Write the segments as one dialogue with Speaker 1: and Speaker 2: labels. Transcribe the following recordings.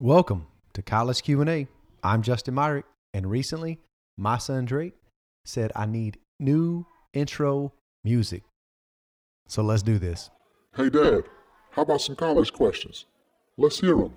Speaker 1: Welcome to College Q&A. I'm Justin Myrick, and recently my son Drake said I need new intro music. So let's do this.
Speaker 2: Hey, Dad, how about some college questions? Let's hear them.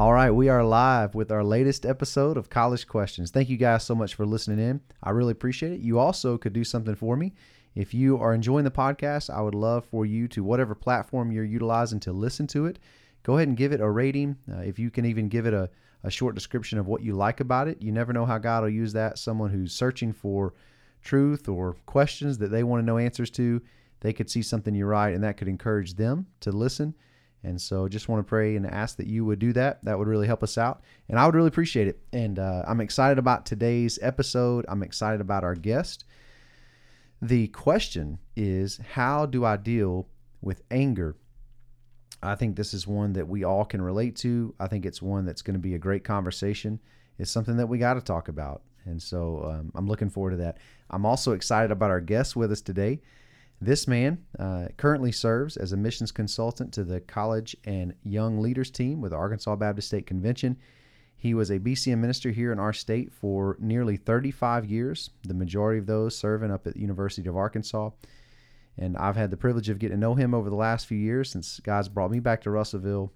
Speaker 1: All right, we are live with our latest episode of College Questions. Thank you guys so much for listening in. I really appreciate it. You also could do something for me. If you are enjoying the podcast, I would love for you to, whatever platform you're utilizing to listen to it, go ahead and give it a rating. Uh, if you can even give it a, a short description of what you like about it, you never know how God will use that. Someone who's searching for truth or questions that they want to know answers to, they could see something you write, and that could encourage them to listen. And so just want to pray and ask that you would do that. That would really help us out. And I would really appreciate it. And uh, I'm excited about today's episode. I'm excited about our guest. The question is how do I deal with anger? I think this is one that we all can relate to. I think it's one that's going to be a great conversation. It's something that we got to talk about. And so um, I'm looking forward to that. I'm also excited about our guest with us today. This man uh, currently serves as a missions consultant to the college and young leaders team with the Arkansas Baptist State Convention. He was a BCM minister here in our state for nearly 35 years, the majority of those serving up at the University of Arkansas. And I've had the privilege of getting to know him over the last few years since God's brought me back to Russellville.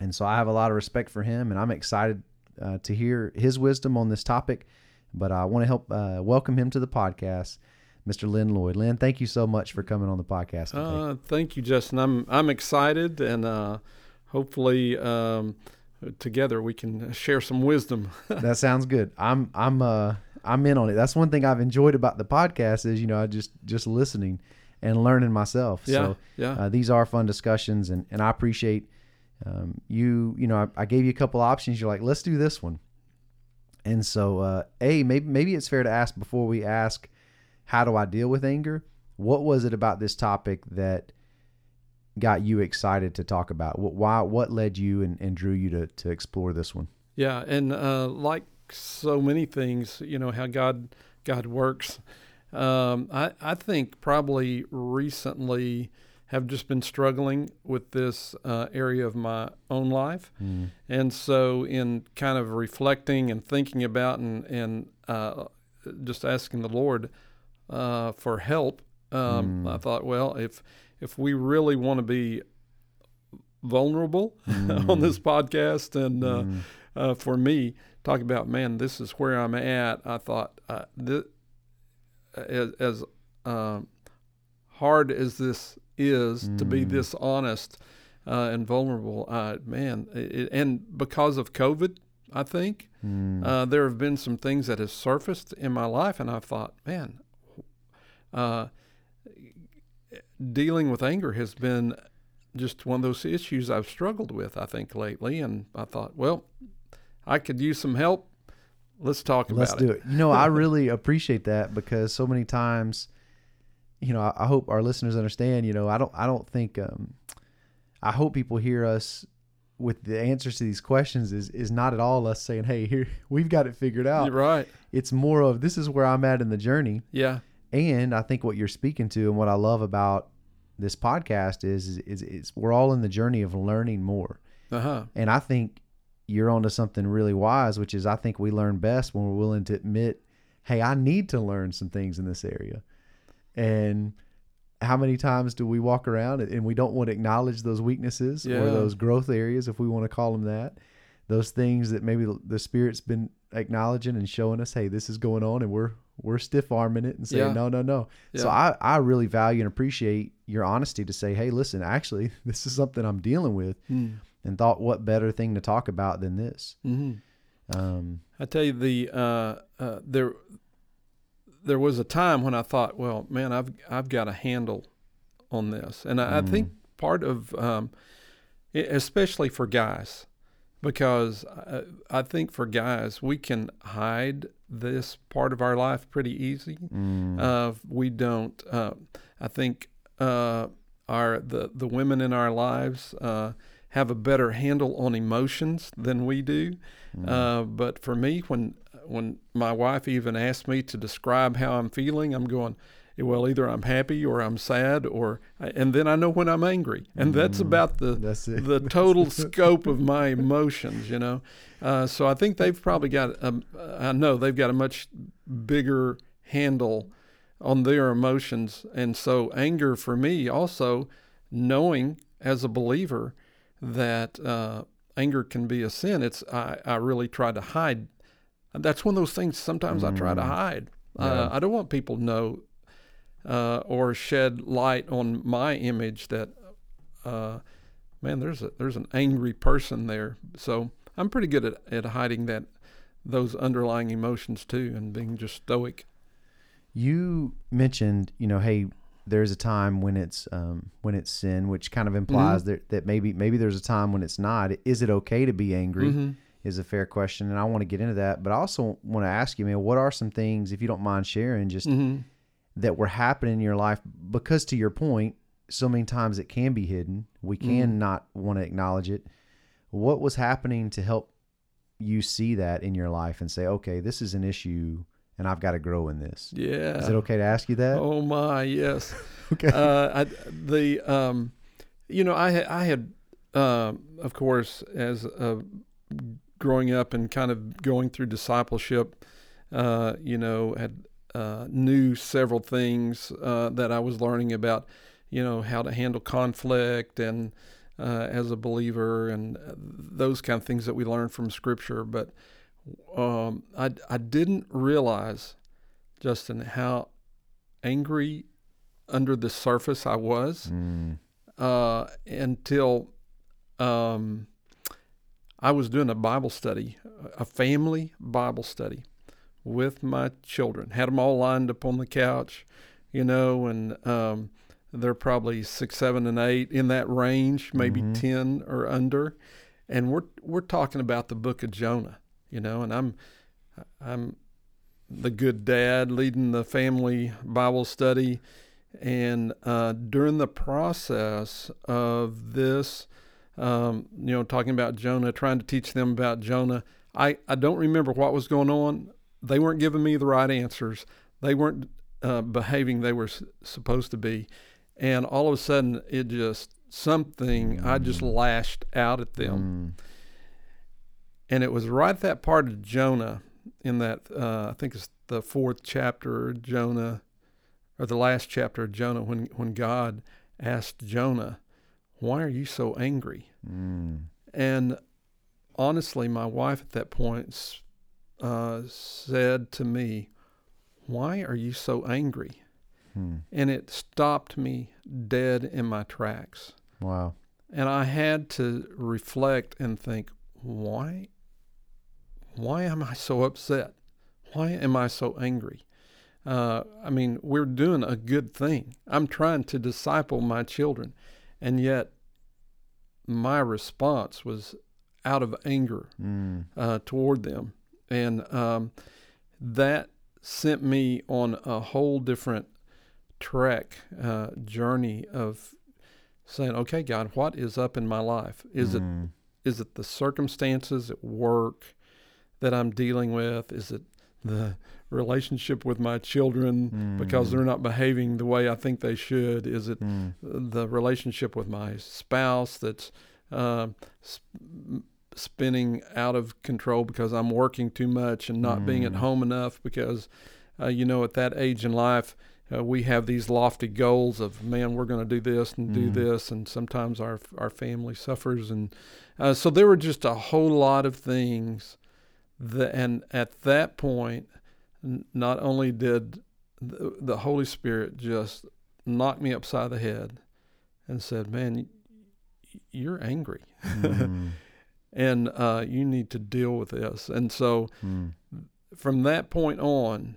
Speaker 1: And so I have a lot of respect for him, and I'm excited uh, to hear his wisdom on this topic. But I want to help uh, welcome him to the podcast. Mr. Lynn Lloyd. Lynn, thank you so much for coming on the podcast. Today.
Speaker 3: Uh, thank you, Justin. I'm I'm excited, and uh, hopefully um, together we can share some wisdom.
Speaker 1: that sounds good. I'm I'm uh I'm in on it. That's one thing I've enjoyed about the podcast is you know I just just listening and learning myself.
Speaker 3: Yeah,
Speaker 1: so
Speaker 3: yeah.
Speaker 1: Uh, these are fun discussions, and and I appreciate um, you. You know, I, I, gave you a couple options. You're like, let's do this one. And so, uh, a maybe maybe it's fair to ask before we ask how do I deal with anger? What was it about this topic that got you excited to talk about? What why what led you and, and drew you to to explore this one?
Speaker 3: Yeah, and uh, like so many things, you know how God God works. Um, I I think probably recently have just been struggling with this uh, area of my own life, mm. and so in kind of reflecting and thinking about and and uh, just asking the Lord uh, for help. Um, mm. I thought, well, if if we really want to be vulnerable mm. on this podcast, and uh, mm. uh, for me, talk about, man, this is where I'm at. I thought, uh, th- as, as um, hard as this is to be mm. this honest uh, and vulnerable, uh, man, it, and because of COVID, I think mm. uh, there have been some things that have surfaced in my life, and I thought, man, uh, dealing with anger has been just one of those issues I've struggled with, I think, lately. And I thought, well, I could use some help. Let's talk
Speaker 1: Let's
Speaker 3: about it.
Speaker 1: Let's do it. You know, I really appreciate that because so many times, you know, I, I, hope our listeners understand. You know, I don't, I don't think, um, I hope people hear us with the answers to these questions is is not at all us saying, "Hey, here we've got it figured out."
Speaker 3: You're right.
Speaker 1: It's more of this is where I'm at in the journey.
Speaker 3: Yeah.
Speaker 1: And I think what you're speaking to and what I love about this podcast is is, is, is we're all in the journey of learning more.
Speaker 3: Uh-huh.
Speaker 1: And I think you're onto something really wise, which is I think we learn best when we're willing to admit, hey, I need to learn some things in this area. And how many times do we walk around and we don't want to acknowledge those weaknesses
Speaker 3: yeah.
Speaker 1: or those growth areas, if we want to call them that? Those things that maybe the Spirit's been acknowledging and showing us, hey, this is going on, and we're we're stiff arming it and saying
Speaker 3: yeah.
Speaker 1: no, no, no.
Speaker 3: Yeah.
Speaker 1: So I, I really value and appreciate your honesty to say, hey, listen, actually, this is something I'm dealing with,
Speaker 3: mm.
Speaker 1: and thought what better thing to talk about than this.
Speaker 3: Mm-hmm.
Speaker 1: Um,
Speaker 3: I tell you, the uh, uh, there there was a time when I thought, well, man, I've I've got a handle on this, and I, mm. I think part of um, especially for guys because uh, I think for guys we can hide this part of our life pretty easy.
Speaker 1: Mm.
Speaker 3: Uh, we don't. Uh, I think uh, our the the women in our lives uh, have a better handle on emotions than we do.
Speaker 1: Mm.
Speaker 3: Uh, but for me, when when my wife even asked me to describe how I'm feeling, I'm going. Well, either I'm happy or I'm sad, or and then I know when I'm angry, and that's about the
Speaker 1: That's
Speaker 3: the total scope of my emotions. You know, uh, so I think they've probably got. A, I know they've got a much bigger handle on their emotions, and so anger for me also knowing as a believer that uh, anger can be a sin. It's I, I really try to hide. That's one of those things. Sometimes I try to hide. Uh, I don't want people to know uh, or shed light on my image that uh, man, there's a there's an angry person there. So I'm pretty good at, at hiding that those underlying emotions too, and being just stoic.
Speaker 1: You mentioned, you know, hey, there's a time when it's um, when it's sin, which kind of implies
Speaker 3: Mm-hmm.
Speaker 1: that, that maybe maybe there's a time when it's not. Is it okay to be angry?
Speaker 3: Mm-hmm.
Speaker 1: Is a fair question, and I want to get into that. But I also want to ask you, man, what are some things, if you don't mind sharing, just
Speaker 3: Mm-hmm.
Speaker 1: That were happening in your life? Because to your point, so many times it can be hidden. We
Speaker 3: Mm-hmm.
Speaker 1: can not want to acknowledge it. What was happening to help you see that in your life and say, okay, this is an issue, and I've got to grow in this?
Speaker 3: Yeah.
Speaker 1: Is it okay to ask you that?
Speaker 3: Oh my, yes.
Speaker 1: Okay.
Speaker 3: Uh, I, the um, you know, I had, I had, um, of course, as uh, growing up and kind of going through discipleship, uh, you know, had uh, knew several things uh, that I was learning about, you know, how to handle conflict and uh, as a believer and uh, those kind of things that we learn from Scripture. But um, I I didn't realize, Justin, how angry under the surface I was
Speaker 1: Mm,
Speaker 3: uh, until um, I was doing a Bible study, a family Bible study with my children. Had them all lined up on the couch, you know, and um, they're probably six, seven, and eight in that range, maybe
Speaker 1: Mhm.
Speaker 3: ten or under. And we're we're talking about the Book of Jonah, you know, and I'm I'm the good dad leading the family Bible study. And uh, during the process of this, um, you know, talking about Jonah, trying to teach them about Jonah, I, I don't remember what was going on. They weren't giving me the right answers. They weren't uh, behaving they were s- supposed to be. And all of a sudden, it just, something, I just lashed out at them.
Speaker 1: mm,
Speaker 3: And it was right at that part of Jonah, in that uh, I think it's the fourth chapter of Jonah, or the last chapter of Jonah, when when God asked Jonah, "Why are you so angry?"
Speaker 1: mm,
Speaker 3: And honestly, my wife at that point uh, said to me, "Why are you so angry?"
Speaker 1: mm.
Speaker 3: And it stopped me dead in my tracks.
Speaker 1: Wow.
Speaker 3: And I had to reflect and think, why why am I so upset? Why am I so angry? Uh, I mean, we're doing a good thing. I'm trying to disciple my children, and yet my response was out of anger
Speaker 1: Mm,
Speaker 3: uh, toward them, and um, that sent me on a whole different trek uh, journey of saying, "Okay, God, what is up in my life? Is it
Speaker 1: mm,
Speaker 3: is it the circumstances at work that I'm dealing with? Is it the relationship with my children because
Speaker 1: mm,
Speaker 3: they're not behaving the way I think they should? Is it
Speaker 1: mm,
Speaker 3: the relationship with my spouse that's uh, spinning out of control because I'm working too much and not being at
Speaker 1: Mm.
Speaker 3: home enough because, uh, you know, at that age in life, uh, we have these lofty goals of, man, we're going to do this and do
Speaker 1: Mm.
Speaker 3: this. And sometimes our, our family suffers. And uh, so there were just a whole lot of things that, and at that point, n- not only did the, the Holy Spirit just knock me upside the head and said, "Man, you're angry,
Speaker 1: mm,
Speaker 3: and uh, you need to deal with this." And so,
Speaker 1: mm.
Speaker 3: from that point on,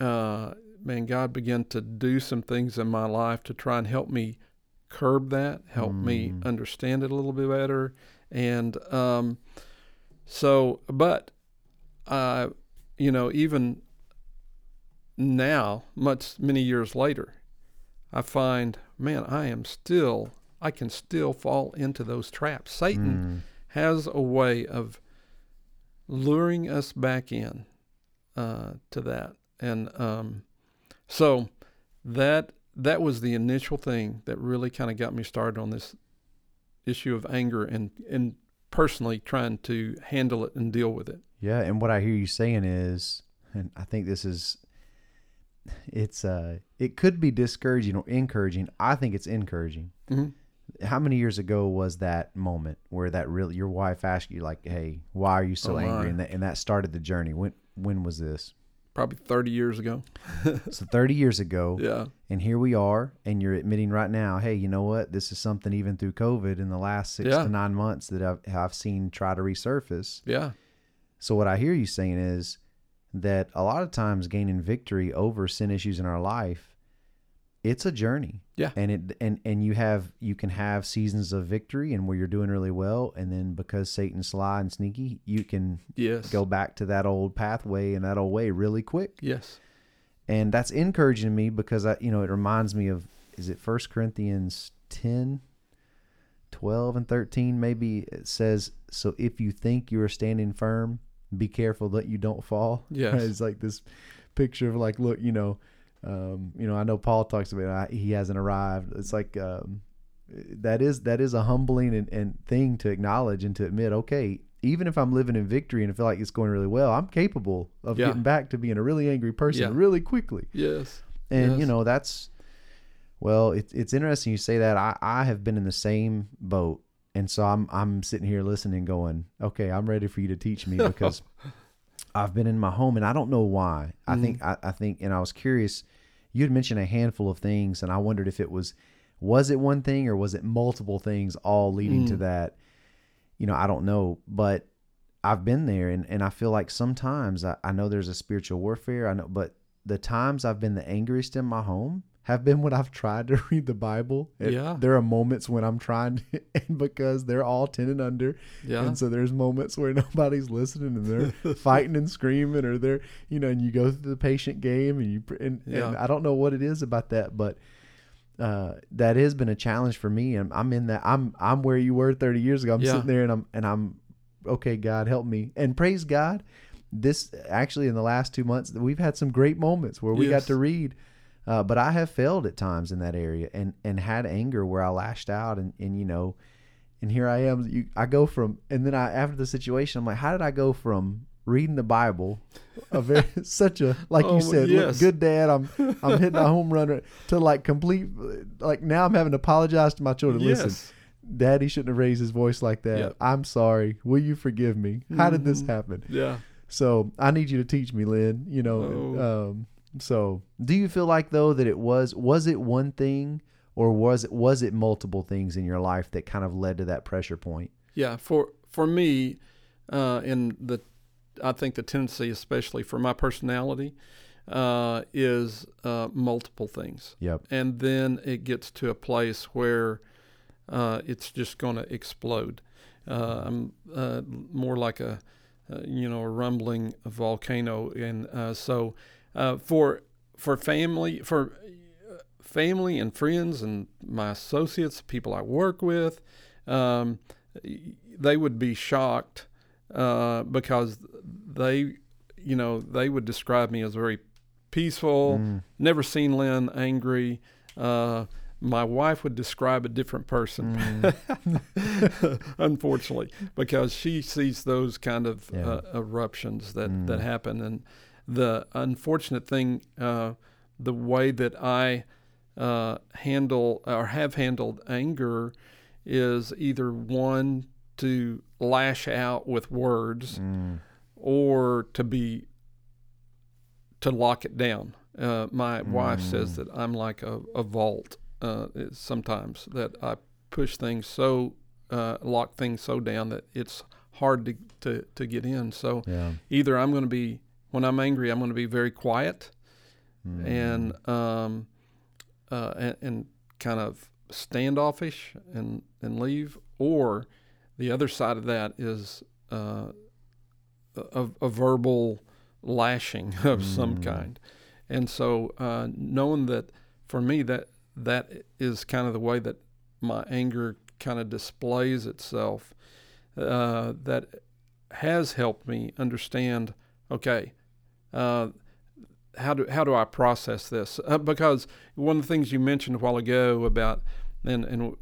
Speaker 3: uh, man, God began to do some things in my life to try and help me curb that, help me
Speaker 1: Mm.
Speaker 3: understand it a little bit better, and um, so, but, uh, you know, even now, much many years later, I find, man, I am still, I can still fall into those traps. Satan
Speaker 1: Mm.
Speaker 3: Has a way of luring us back in uh, to that. And um, so that that was the initial thing that really kind of got me started on this issue of anger and and personally trying to handle it and deal with it.
Speaker 1: Yeah, and what I hear you saying is, and I think this is, it's uh, it could be discouraging or encouraging. I think it's encouraging.
Speaker 3: Mm-hmm.
Speaker 1: How many years ago was that moment where that really your wife asked you like, "Hey, why are you so
Speaker 3: Oh,
Speaker 1: angry?" And that and that started the journey. When when was this?
Speaker 3: Probably 30 years ago.
Speaker 1: So thirty years ago.
Speaker 3: Yeah.
Speaker 1: And here we are, and you're admitting right now, hey, you know what? This is something even through COVID in the last six
Speaker 3: Yeah.
Speaker 1: to nine months that I've, I've seen try to resurface.
Speaker 3: Yeah.
Speaker 1: So what I hear you saying is that a lot of times gaining victory over sin issues in our life, it's a journey.
Speaker 3: Yeah.
Speaker 1: And it and and you have you can have seasons of victory and where you're doing really well, and then because Satan's sly and sneaky, you can
Speaker 3: Yes.
Speaker 1: go back to that old pathway and that old way really quick.
Speaker 3: Yes.
Speaker 1: And that's encouraging me because I you know it reminds me of is it First Corinthians 10 12 and 13 maybe it says so if you think you are standing firm be careful that you don't fall
Speaker 3: Yes.
Speaker 1: it's like this picture of like look you know um, you know I know Paul talks about it, he hasn't arrived it's like um, that is that is a humbling and, and thing to acknowledge and to admit okay even if I'm living in victory and I feel like it's going really well I'm capable of
Speaker 3: Yeah.
Speaker 1: getting back to being a really angry person
Speaker 3: Yeah.
Speaker 1: really quickly
Speaker 3: Yes.
Speaker 1: and you know that's well it's it's interesting you say that I, I have been in the same boat and so I'm I'm sitting here listening going okay I'm ready for you to teach me because I've been in my home and I don't know why. I think mm-hmm. I, I think and I was curious you had mentioned a handful of things and I wondered if it was was it one thing or was it multiple things all leading to mm. that? You know I don't know but I've been there and, and I feel like sometimes I, I know there's a spiritual warfare I know but the times I've been the angriest in my home have been when I've tried to read the Bible. And
Speaker 3: Yeah.
Speaker 1: There are moments when I'm trying to, and because they're all 10 and under.
Speaker 3: Yeah.
Speaker 1: And so there's moments where nobody's listening and they're fighting and screaming or they're, you know, and you go through the patient game and you, and, and I don't know what it is about that, but uh, that has been a challenge for me. And I'm in that, I'm, I'm where you were 30 years ago. I'm
Speaker 3: Yeah.
Speaker 1: sitting there and I'm, and I'm, okay, God help me. And praise God. This actually in the last two months, we've had some great moments where we got to read uh, but I have failed at times in that area and, and had anger where I lashed out and, and you know, and here I am. You, I go from, and then I after the situation, I'm like, how did I go from reading the Bible, a very such a like
Speaker 3: Oh,
Speaker 1: you said,
Speaker 3: yes.
Speaker 1: look, good dad, I'm I'm hitting a home run to like complete, like now I'm having to apologize to my children. Listen. Daddy shouldn't have raised his voice like that.
Speaker 3: Yep.
Speaker 1: I'm sorry. Will you forgive me? How did this
Speaker 3: Mhm.
Speaker 1: happen?
Speaker 3: Yeah.
Speaker 1: So I need you to teach me, Lynn. You know,
Speaker 3: Oh.
Speaker 1: um, so do you feel like though that it was was it one thing or was it was it multiple things in your life that kind of led to that pressure point?
Speaker 3: Yeah, for for me, uh, and the I think the tendency, especially for my personality, uh, is uh, multiple things,
Speaker 1: Yep.
Speaker 3: and then it gets to a place where uh, it's just going to explode. Uh, I'm uh, more like a uh, you know a rumbling volcano, and uh, so uh, for for family for uh, family and friends and my associates, people I work with, um, they would be shocked uh, because they, you know, they would describe me as very peaceful.
Speaker 1: Mm.
Speaker 3: Never seen Lynn angry. Uh, my wife would describe a different person,
Speaker 1: Mm.
Speaker 3: unfortunately, because she sees those kind of
Speaker 1: Yeah.
Speaker 3: uh, eruptions that, that
Speaker 1: Mm.
Speaker 3: happen. And the unfortunate thing, uh, the way that I uh, handle or have handled anger is either one to lash out with words
Speaker 1: Mm.
Speaker 3: or to be to lock it down. Uh, my wife
Speaker 1: Mm.
Speaker 3: says that I'm like a, a vault uh, sometimes that I push things so uh, lock things so down that it's hard to, to, to get in. So
Speaker 1: Yeah.
Speaker 3: either I'm going to be when I'm angry, I'm going to be very quiet
Speaker 1: Mm.
Speaker 3: and um, uh, and, and kind of standoffish and and leave, or the other side of that is uh, a, a verbal lashing of some
Speaker 1: Mm.
Speaker 3: kind, and so uh, knowing that for me that that is kind of the way that my anger kind of displays itself, uh, that has helped me understand. Okay, uh, how do how do I process this? Uh, because one of the things you mentioned a while ago about and and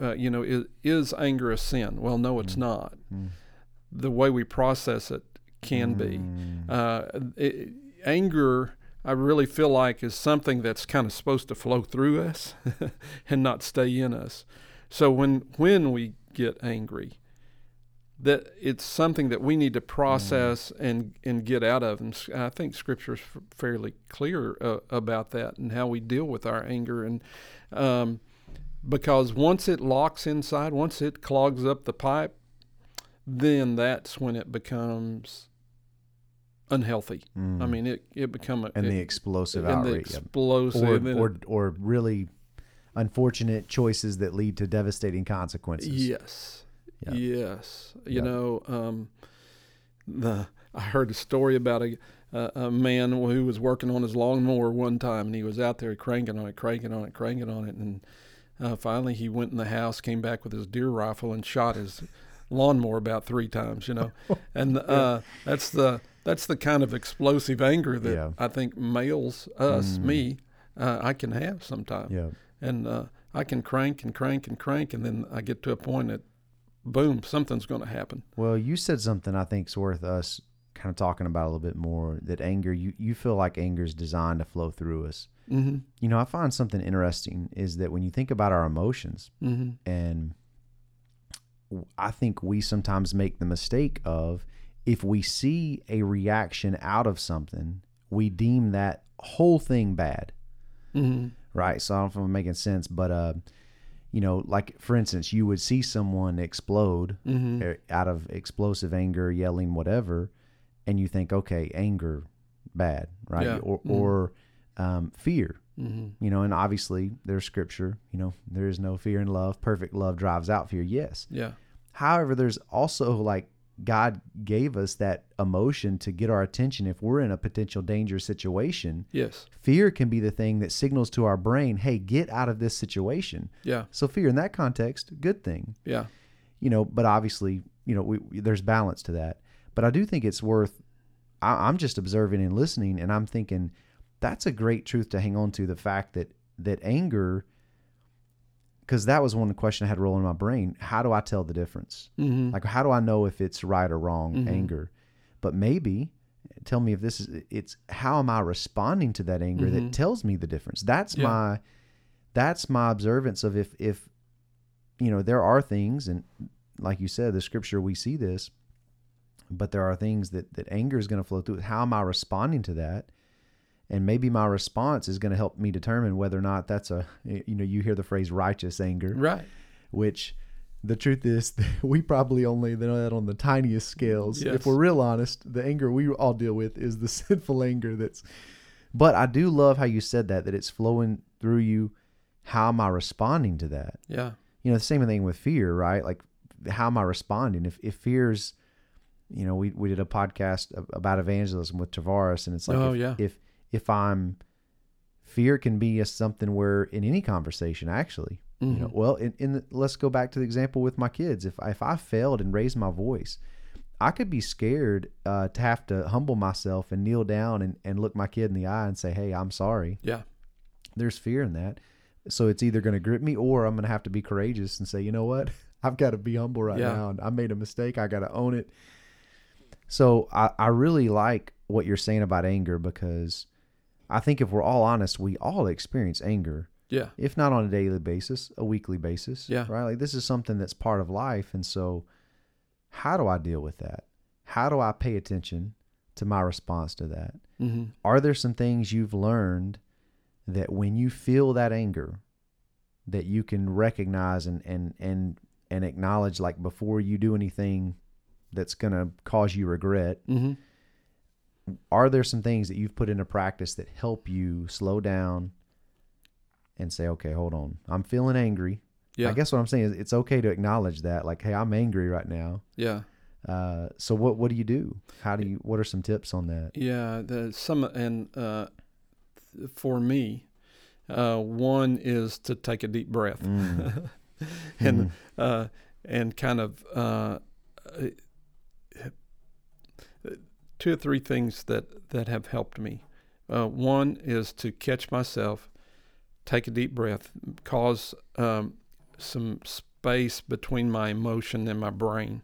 Speaker 3: uh, you know is, is, anger a sin? Well, no, it's mm. not. Mm. The way we process it can mm. be. Uh, it, anger, I really feel like, is something that's kind of supposed to flow through us and not stay in us. So when when we get angry, that it's something that we need to process mm. and and get out of. And I think Scripture is fairly clear uh, about that and how we deal with our anger. And um, because once it locks inside, once it clogs up the pipe, then that's when it becomes unhealthy. Mm. I mean, it it become a,
Speaker 1: and
Speaker 3: it,
Speaker 1: the explosive
Speaker 3: and the explosive,
Speaker 1: or or, or really unfortunate choices that lead to devastating consequences.
Speaker 3: Yes, yes. You know, um, the I heard a story about a, a, a man who was working on his lawnmower one time, and he was out there cranking on it, cranking on it, cranking on it, and uh, finally he went in the house, came back with his deer rifle, and shot his lawnmower about three times. You know, and uh, that's the that's the kind of explosive anger that yeah. I think males, us, mm. me, uh, I can have sometimes.
Speaker 1: Yeah.
Speaker 3: And uh, I can crank and crank and crank, and then I get to a point that, boom, something's going to happen.
Speaker 1: Well, you said something I think is worth us kind of talking about a little bit more. That anger, you you feel like anger is designed to flow through us.
Speaker 3: Mm-hmm.
Speaker 1: You know, I find something interesting is that when you think about our emotions,
Speaker 3: mm-hmm.
Speaker 1: and I think we sometimes make the mistake of if we see a reaction out of something, we deem that whole thing bad.
Speaker 3: Mm-hmm
Speaker 1: right? So I don't know if I'm making sense, but uh, you know, like for instance, you would see someone explode
Speaker 3: mm-hmm.
Speaker 1: Out of explosive anger, yelling, whatever, and you think, okay, anger, bad, right?
Speaker 3: Yeah.
Speaker 1: Or
Speaker 3: mm-hmm.
Speaker 1: or um, fear,
Speaker 3: mm-hmm.
Speaker 1: you know, and obviously there's scripture, you know, there is no fear in love. Perfect love drives out fear. Yes.
Speaker 3: Yeah.
Speaker 1: However, there's also like God gave us that emotion to get our attention if we're in a potential danger situation.
Speaker 3: Yes.
Speaker 1: Fear can be the thing that signals to our brain, hey, get out of this situation.
Speaker 3: Yeah.
Speaker 1: So fear in that context, good thing.
Speaker 3: Yeah.
Speaker 1: You know, but obviously, you know, we, there's balance to that. But I do think it's worth, I, I'm just observing and listening, and I'm thinking that's a great truth to hang on to the fact that, that anger – because that was one question I had rolling in my brain. How do I tell the difference?
Speaker 3: Mm-hmm.
Speaker 1: Like, how do I know if it's right or wrong
Speaker 3: mm-hmm.
Speaker 1: anger? But maybe tell me if this is it's how am I responding to that anger mm-hmm. that tells me the difference. That's yeah. my that's my observance of if if you know there are things and like you said the scripture we see this but there are things that that anger is going to flow through how am I responding to that and maybe my response is going to help me determine whether or not that's a you know you hear the phrase righteous anger.
Speaker 3: Right.
Speaker 1: Which the truth is we probably only know that on the tiniest scales
Speaker 3: yes.
Speaker 1: if we're real honest the anger we all deal with is the sinful anger that's but i do love how you said that that it's flowing through you. How am i responding to that?
Speaker 3: Yeah.
Speaker 1: You know the same thing with fear right? Like how am i responding? If if fear's you know we, we did a podcast about evangelism with tavares and it's like
Speaker 3: oh,
Speaker 1: if,
Speaker 3: yeah.
Speaker 1: if if I'm fear can be a something where in any conversation actually
Speaker 3: mm-hmm.
Speaker 1: you know mm-hmm. well in, in the, let's go back to the example with my kids. If if I failed and raised my voice I could be scared uh, to have to humble myself and kneel down and, and look my kid in the eye and say hey I'm sorry.
Speaker 3: Yeah.
Speaker 1: There's fear in that. So it's either going to grip me or I'm going to have to be courageous and say you know what? I've got to be humble right
Speaker 3: yeah.
Speaker 1: now. And I made a mistake. I got to own it. So I, I really like what you're saying about anger because I think if we're all honest, we all experience anger.
Speaker 3: Yeah.
Speaker 1: If not on a daily basis, a weekly basis.
Speaker 3: Yeah.
Speaker 1: Right. Like this is something that's part of life. And so, how do I deal with that? How do I pay attention to my response to that?
Speaker 3: Mm-hmm.
Speaker 1: Are there some things you've learned that when you feel that anger, that you can recognize and and and and acknowledge, like before you do anything that's gonna cause you regret?
Speaker 3: Mm-hmm
Speaker 1: are there some things that you've put into practice that help you slow down and say, okay, hold on, I'm feeling angry.
Speaker 3: Yeah.
Speaker 1: I guess what I'm saying is it's okay to acknowledge that, like, hey, I'm angry right now.
Speaker 3: Yeah.
Speaker 1: Uh, so what what do you do? How do you? What are some tips on that?
Speaker 3: Yeah, the, some and uh, for me, uh, one is to take a deep breath,
Speaker 1: mm.
Speaker 3: and mm. and kind of uh, two or three things that, that have helped me. Uh, one is to catch myself, take a deep breath, cause um, some space between my emotion and my brain,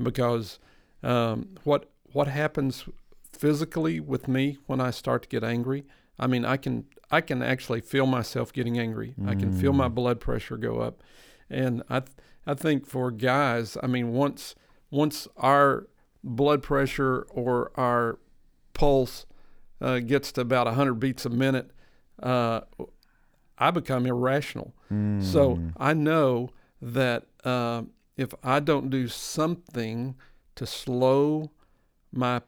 Speaker 3: because um, what what happens physically with me when I start to get angry. I mean, I can I can actually feel myself getting angry. I can feel my blood pressure go up, and I th- I think for guys, I mean, once once our blood pressure or our pulse uh, gets to about 100 beats a minute, uh, I become irrational. So I know that uh, if I don't do something to slow my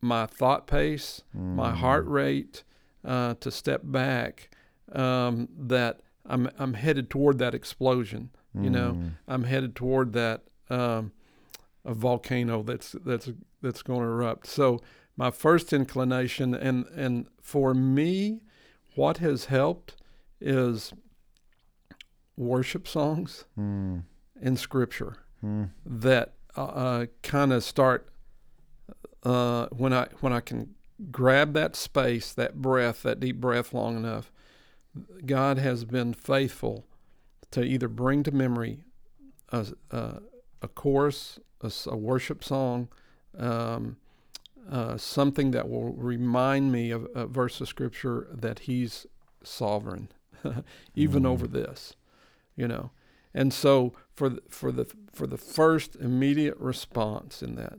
Speaker 3: my thought pace, my heart rate, uh, to step back, um, that I'm I'm headed toward that explosion. You know, I'm headed toward that um, a volcano that's that's that's going to erupt. So my first inclination, and and for me, what has helped is worship songs
Speaker 1: Mm.
Speaker 3: and scripture
Speaker 1: Mm.
Speaker 3: that uh, kind of start uh, when I when I can grab that space, that breath, that deep breath long enough. God has been faithful to either bring to memory a, a, a chorus, a, a worship song, um, uh, something that will remind me of a verse of scripture that He's sovereign, even over this, you know. And so for the, for the for the first immediate response in that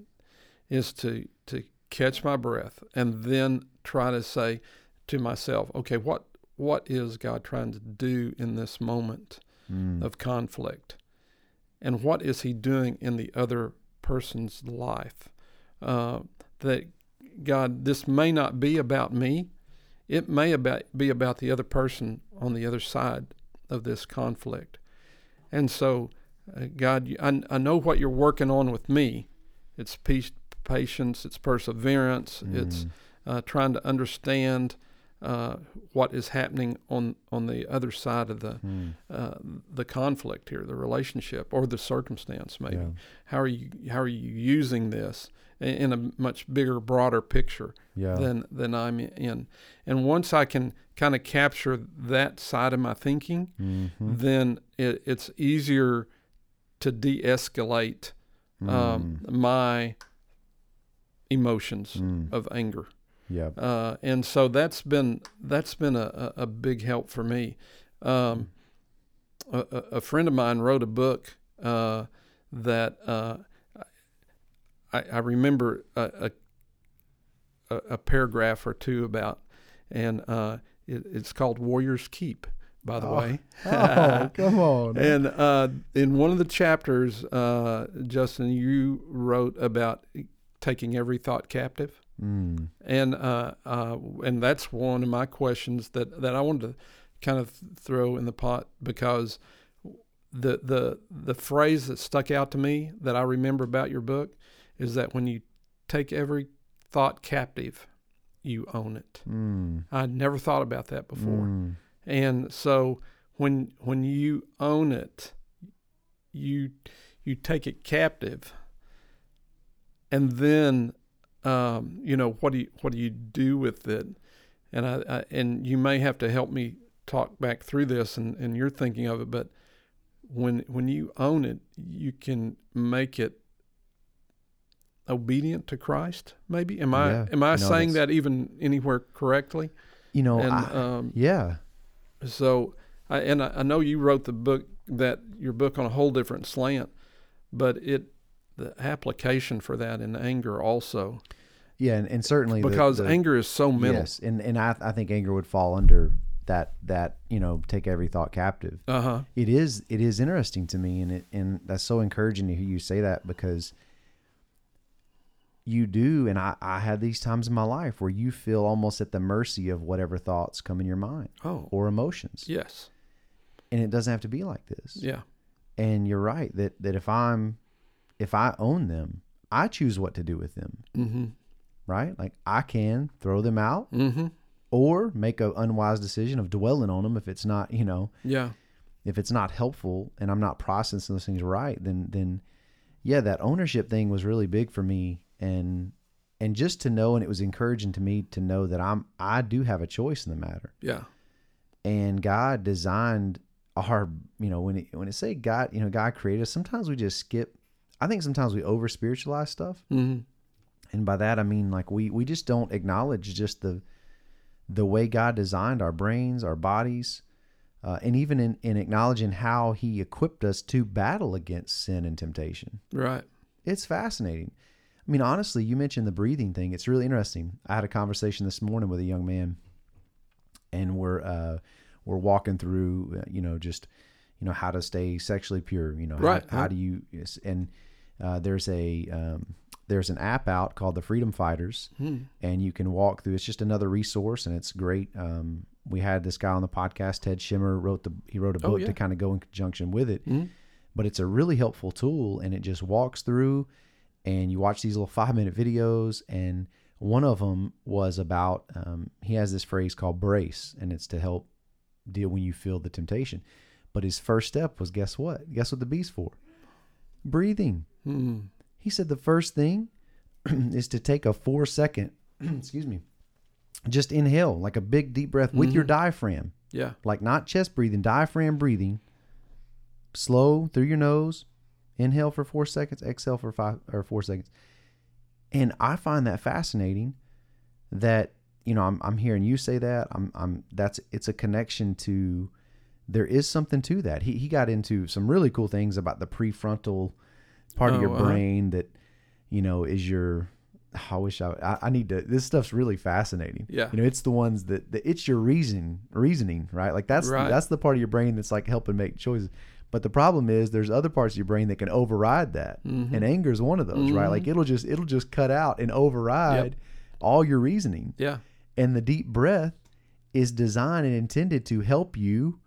Speaker 3: is to to catch my breath and then try to say to myself, okay, what what is God trying to do in this moment
Speaker 1: Mm.
Speaker 3: of conflict? And what is he doing in the other person's life? Uh, that God, this may not be about me. It may about, be about the other person on the other side of this conflict. And so, uh, God, I, I know what you're working on with me. It's peace, patience, it's perseverance, it's uh, trying to understand uh, what is happening on, on the other side of the
Speaker 1: Mm.
Speaker 3: uh, the conflict here, the relationship or the circumstance. Maybe
Speaker 1: Yeah.
Speaker 3: how are you how are you using this in, a much bigger, broader picture
Speaker 1: Yeah.
Speaker 3: than than I'm in? And once I can kind of capture that side of my thinking,
Speaker 1: Mhm.
Speaker 3: then it, it's easier to de-escalate um, my emotions
Speaker 1: Mm.
Speaker 3: of anger.
Speaker 1: Yeah.
Speaker 3: Uh, and so that's been that's been a, a, big help for me. Um, a, a- a friend of mine wrote a book uh, that uh, I, I remember a, a, a paragraph or two about, and uh, it, it's called Warriors Keep. By the
Speaker 1: Oh.
Speaker 3: way,
Speaker 1: Oh, come on.
Speaker 3: and uh, in one of the chapters, uh, Justin, you wrote about taking every thought captive
Speaker 1: Mm.
Speaker 3: and uh, uh, and that's one of my questions that, that I wanted to kind of throw in the pot because the the the phrase that stuck out to me that I remember about your book is that when you take every thought captive, you own it.
Speaker 1: Mm.
Speaker 3: I'd never thought about that before,
Speaker 1: Mm.
Speaker 3: and so when when you own it, you you take it captive, and then um, you know what do you what do you do with it? And I, I and you may have to help me talk back through this and, and you're thinking of it, but when when you own it, you can make it obedient to Christ. Maybe am I
Speaker 1: Yeah.
Speaker 3: am I
Speaker 1: No,
Speaker 3: saying that even anywhere correctly?
Speaker 1: You know,
Speaker 3: and
Speaker 1: I,
Speaker 3: um,
Speaker 1: yeah.
Speaker 3: so, I, and I, I know you wrote the book that your book on a whole different slant, but it the application for that in anger also
Speaker 1: Yeah, and, and certainly the-
Speaker 3: because
Speaker 1: the,
Speaker 3: anger is so mental.
Speaker 1: Yes, and and I I think anger would fall under that that you know take every thought captive.
Speaker 3: Uh huh.
Speaker 1: It is it is interesting to me, and it and that's so encouraging to hear you say that because you do, and I I had these times in my life where you feel almost at the mercy of whatever thoughts come in your mind
Speaker 3: Oh,
Speaker 1: or emotions,
Speaker 3: yes.
Speaker 1: and it doesn't have to be like this.
Speaker 3: Yeah.
Speaker 1: And you're right that that if I'm if I own them, I choose what to do with them.
Speaker 3: Mm-hmm.
Speaker 1: Right? Like I can throw them out
Speaker 3: Mm-hmm.
Speaker 1: or make an unwise decision of dwelling on them if it's not, you know,
Speaker 3: Yeah.
Speaker 1: if it's not helpful and I'm not processing those things right, then then yeah, that ownership thing was really big for me and and just to know, and it was encouraging to me to know that I'm I do have a choice in the matter.
Speaker 3: Yeah.
Speaker 1: and God designed our you know when it when it say God you know God created us sometimes we just skip I think sometimes we over spiritualize stuff
Speaker 3: hmm
Speaker 1: and by that I mean like we we just don't acknowledge just the the way God designed our brains our bodies uh, and even in, in acknowledging how he equipped us to battle against sin and temptation
Speaker 3: Right.
Speaker 1: it's fascinating. I mean, honestly, you mentioned the breathing thing. It's really interesting. I had a conversation this morning with a young man, and we're uh, we're walking through, uh, you know, just you know how to stay sexually pure. You know,
Speaker 3: Right,
Speaker 1: How, how do you? And uh, there's a um, there's an app out called the Freedom Fighters,
Speaker 3: Hmm.
Speaker 1: and you can walk through. It's just another resource, and it's great. Um, we had this guy on the podcast, Ted Shimmin, wrote the he wrote a
Speaker 3: Oh,
Speaker 1: book
Speaker 3: yeah.
Speaker 1: to kind of go in conjunction with it
Speaker 3: Mhm.
Speaker 1: but it's a really helpful tool and it just walks through and you watch these little five minute videos and one of them was about um, he has this phrase called brace and it's to help deal when you feel the temptation but his first step was guess what guess what the b's for breathing
Speaker 3: Hmm.
Speaker 1: he said the first thing is to take a four second excuse me just inhale like a big deep breath with your diaphragm
Speaker 3: Yeah.
Speaker 1: like not chest breathing, diaphragm breathing. Slow through your nose. Inhale for four seconds, exhale for five or four seconds. And I find that fascinating that, you know, I'm, I'm hearing you say that. I'm, I'm, that's, it's a connection to, there is something to that. He, he got into some really cool things about the prefrontal part of
Speaker 3: Oh,
Speaker 1: your
Speaker 3: uh-huh.
Speaker 1: brain that, you know, is your, I wish I, I, I need to, this stuff's really fascinating.
Speaker 3: Yeah.
Speaker 1: You know, it's the ones that, that it's your reason, reasoning, right? Like that's,
Speaker 3: Right.
Speaker 1: that's the part of your brain that's like helping make choices. But the problem is there's other parts of your brain that can override that.
Speaker 3: Mm-hmm.
Speaker 1: And anger is one of those, right? Like it'll just, it'll just cut out and override all your reasoning.
Speaker 3: Yeah.
Speaker 1: And the deep breath is designed and intended to help you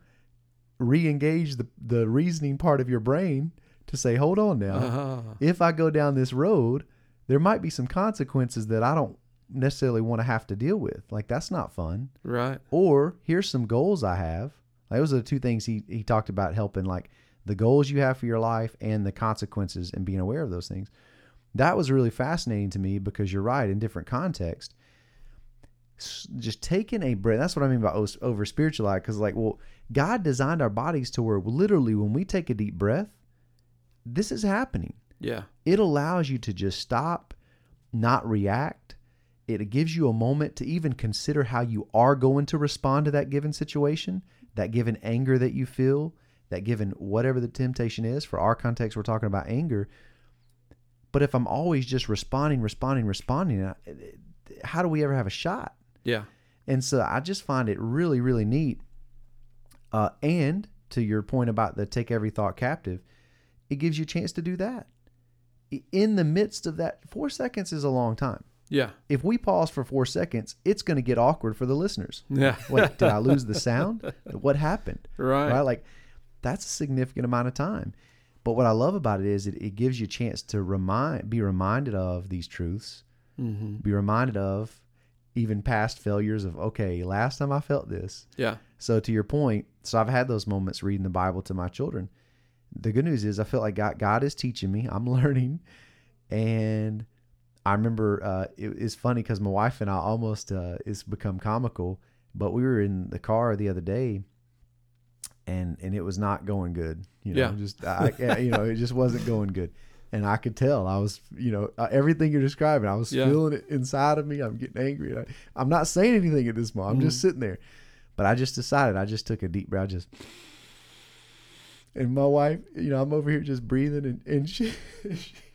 Speaker 1: re-engage the, the reasoning part of your brain to say, hold on now.
Speaker 3: Uh-huh.
Speaker 1: If I go down this road, there might be some consequences that I don't necessarily want to have to deal with. Like that's not fun.
Speaker 3: Right.
Speaker 1: Or here's some goals I have. Like, those are the two things he, he talked about helping, like the goals you have for your life and the consequences and being aware of those things. That was really fascinating to me because you're right in different context. Just taking a breath. That's what I mean by over spiritualized. Because like, well, God designed our bodies to where literally when we take a deep breath, this is happening
Speaker 3: Yeah.
Speaker 1: it allows you to just stop, not react. It gives you a moment to even consider how you are going to respond to that given situation, that given anger that you feel, that given whatever the temptation is. For our context, we're talking about anger. But if I'm always just responding, responding, responding, how do we ever have a shot?
Speaker 3: Yeah.
Speaker 1: And so I just find it really, really neat. Uh, and to your point about the take every thought captive, it gives you a chance to do that. In the midst of that, four seconds is a long time.
Speaker 3: Yeah.
Speaker 1: If we pause for four seconds, it's going to get awkward for the listeners.
Speaker 3: Yeah.
Speaker 1: Wait, did I lose the sound? What happened?
Speaker 3: Right.
Speaker 1: Right? Like that's a significant amount of time. But what I love about it is it, it gives you a chance to remind, be reminded of these truths,
Speaker 3: Mm-hmm.
Speaker 1: be reminded of even past failures of, okay, last time I felt this,
Speaker 3: Yeah.
Speaker 1: so to your point, so I've had those moments reading the Bible to my children. The good news is I feel like God, God is teaching me. I'm learning, and I remember uh, it, it's funny because my wife and I almost uh, it's become comical. But we were in the car the other day, and and it was not going good. You know,
Speaker 3: Yeah.
Speaker 1: just I, you know it just wasn't going good. And I could tell I was, you know, uh, everything you're describing, I was
Speaker 3: Yeah.
Speaker 1: feeling it inside of me. I'm getting angry. I, I'm not saying anything at this moment. I'm just
Speaker 3: Mm-hmm.
Speaker 1: sitting there. But I just decided, I just took a deep breath, just. And my wife, you know, I'm over here just breathing, and, and she,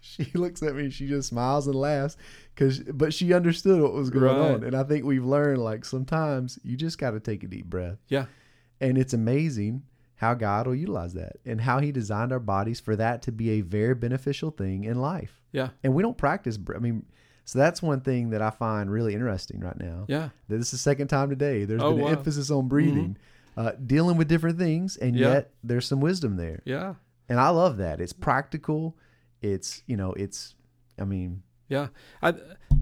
Speaker 1: she looks at me, and she just smiles and laughs, cause but she understood what was going
Speaker 3: Right.
Speaker 1: on, and I think we've learned like sometimes you just got to take a deep breath,
Speaker 3: Yeah.
Speaker 1: and it's amazing how God will utilize that and how He designed our bodies for that to be a very beneficial thing in life,
Speaker 3: Yeah.
Speaker 1: and we don't practice. I mean, so that's one thing that I find really interesting right now
Speaker 3: Yeah.
Speaker 1: this is the second time today. There's
Speaker 3: Oh,
Speaker 1: been an
Speaker 3: wow.
Speaker 1: emphasis on breathing, mm-hmm. Uh, dealing with different things, and
Speaker 3: Yeah.
Speaker 1: yet there's some wisdom there.
Speaker 3: Yeah.
Speaker 1: And I love that. It's practical. It's you know, it's. I mean,
Speaker 3: Yeah. I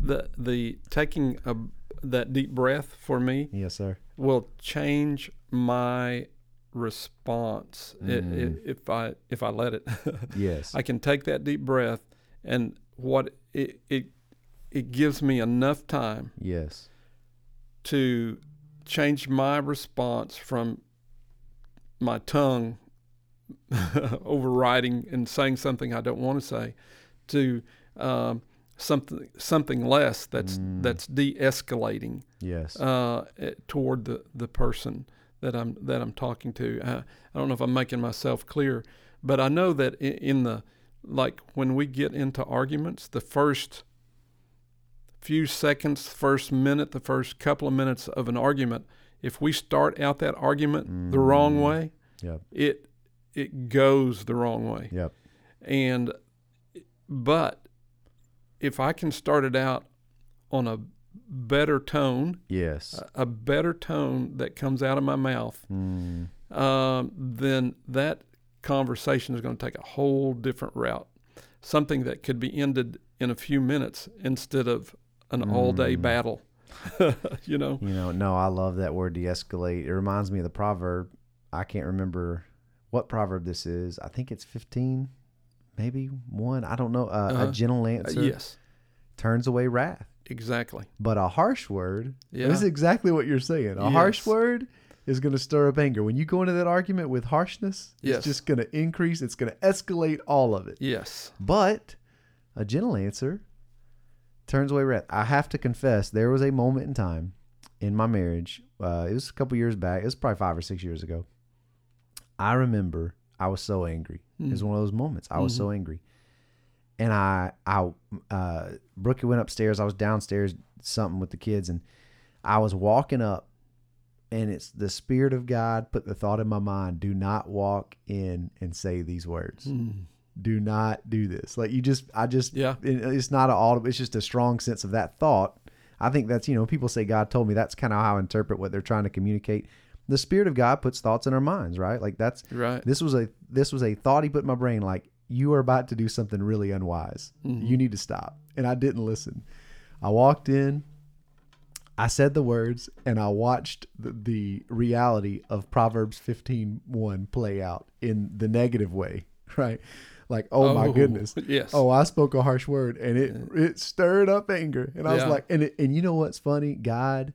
Speaker 3: the the taking a that deep breath for me
Speaker 1: yes, sir.
Speaker 3: will change my response i- i-
Speaker 1: Mm.
Speaker 3: if I if I let it.
Speaker 1: Yes.
Speaker 3: I can take that deep breath and what it, it it gives me enough time
Speaker 1: Yes.
Speaker 3: to change my response from my tongue overriding and saying something I don't want to say to um, something something less that's
Speaker 1: Mm.
Speaker 3: that's de-escalating
Speaker 1: Yes.
Speaker 3: uh, eh, toward the, the person that I'm that I'm talking to. Uh, I don't know if I'm making myself clear, but I know that in, in the like when we get into arguments, the first few seconds, first minute, the first couple of minutes of an argument, if we start out that argument the wrong way,
Speaker 1: Yep.
Speaker 3: it it goes the wrong way.
Speaker 1: Yep.
Speaker 3: And but if I can start it out on a better tone,
Speaker 1: Yes.
Speaker 3: a better tone that comes out of my mouth,
Speaker 1: Mm.
Speaker 3: um, then that conversation is going to take a whole different route. Something that could be ended in a few minutes instead of an all day
Speaker 1: Mm.
Speaker 3: battle. you know?
Speaker 1: You know, no, I love that word de-escalate. It reminds me of the proverb. I can't remember what proverb this is. I think it's 15, maybe one. I don't know. Uh,
Speaker 3: Uh-huh.
Speaker 1: A gentle
Speaker 3: Uh,
Speaker 1: answer
Speaker 3: yes,
Speaker 1: turns away wrath,
Speaker 3: exactly.
Speaker 1: but a harsh word.
Speaker 3: Yeah.
Speaker 1: This is exactly what you're saying. A harsh word is going to stir up anger. When you go into that argument with harshness,
Speaker 3: Yes.
Speaker 1: it's just going to increase. It's going to escalate all of it.
Speaker 3: Yes.
Speaker 1: But a gentle answer turns away wrath. I have to confess, there was a moment in time in my marriage. Uh, it was a couple years back. It was probably five or six years ago. I remember I was so angry. It was one of those moments. I was so angry, and I, I, uh, Brookie went upstairs. I was downstairs, something with the kids, and I was walking up, and it's the spirit of God put the thought in my mind: do not walk in and say these words
Speaker 3: Mm.
Speaker 1: Do not do this. Like you just, I just,
Speaker 3: Yeah.
Speaker 1: it- it's not an audible. It's just a strong sense of that thought. I think that's you know people say God told me. That's kind of how I interpret what they're trying to communicate. The Spirit of God puts thoughts in our minds, right? Like that's
Speaker 3: Right.
Speaker 1: this was a this was a thought He put in my brain. Like you are about to do something really unwise. Mm-hmm. You need to stop. And I didn't listen. I walked in. I said the words and I watched the, the reality of Proverbs 15 1 play out in the negative way, right? Like, oh, my goodness.
Speaker 3: Yes.
Speaker 1: Oh, I spoke a harsh word and it it stirred up anger. And I was like, and it, and you know what's funny? God,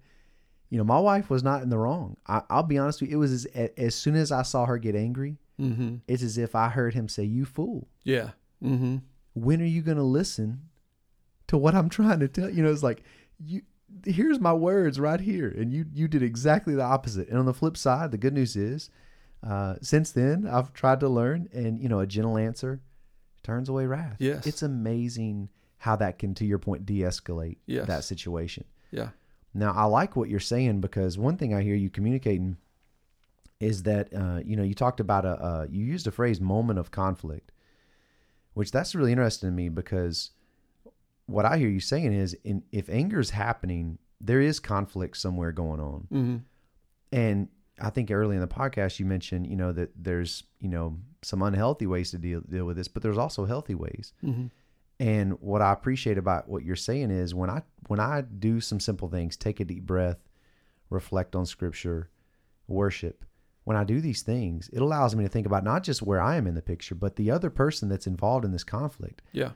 Speaker 1: you know, my wife was not in the wrong. I, I'll be honest with you. It was as, as soon as I saw her get angry,
Speaker 3: Mm-hmm.
Speaker 1: it's as if I heard him say, "You fool!
Speaker 3: Yeah. Mm-hmm.
Speaker 1: When are you going to listen to what I'm trying to tell you?" know, it's like you. Here's my words right here, and you you did exactly the opposite. And on the flip side, the good news is, uh, since then I've tried to learn, and you know, a gentle answer turns away wrath.
Speaker 3: Yes.
Speaker 1: it's amazing how that can, to your point, de-escalate
Speaker 3: Yes.
Speaker 1: that situation.
Speaker 3: Yeah.
Speaker 1: Now, I like what you're saying because one thing I hear you communicating is that uh, you know you talked about a uh, you used a phrase "moment of conflict," which that's really interesting to me because what I hear you saying is, in, if anger is happening, there is conflict somewhere going on,
Speaker 3: Mm-hmm.
Speaker 1: and I think early in the podcast you mentioned you know that there's you know some unhealthy ways to deal deal with this, but there's also healthy ways.
Speaker 3: Mm-hmm.
Speaker 1: And what I appreciate about what you're saying is when I when I do some simple things, take a deep breath, reflect on scripture, worship, when I do these things, it allows me to think about not just where I am in the picture, but the other person that's involved in this conflict.
Speaker 3: Yeah.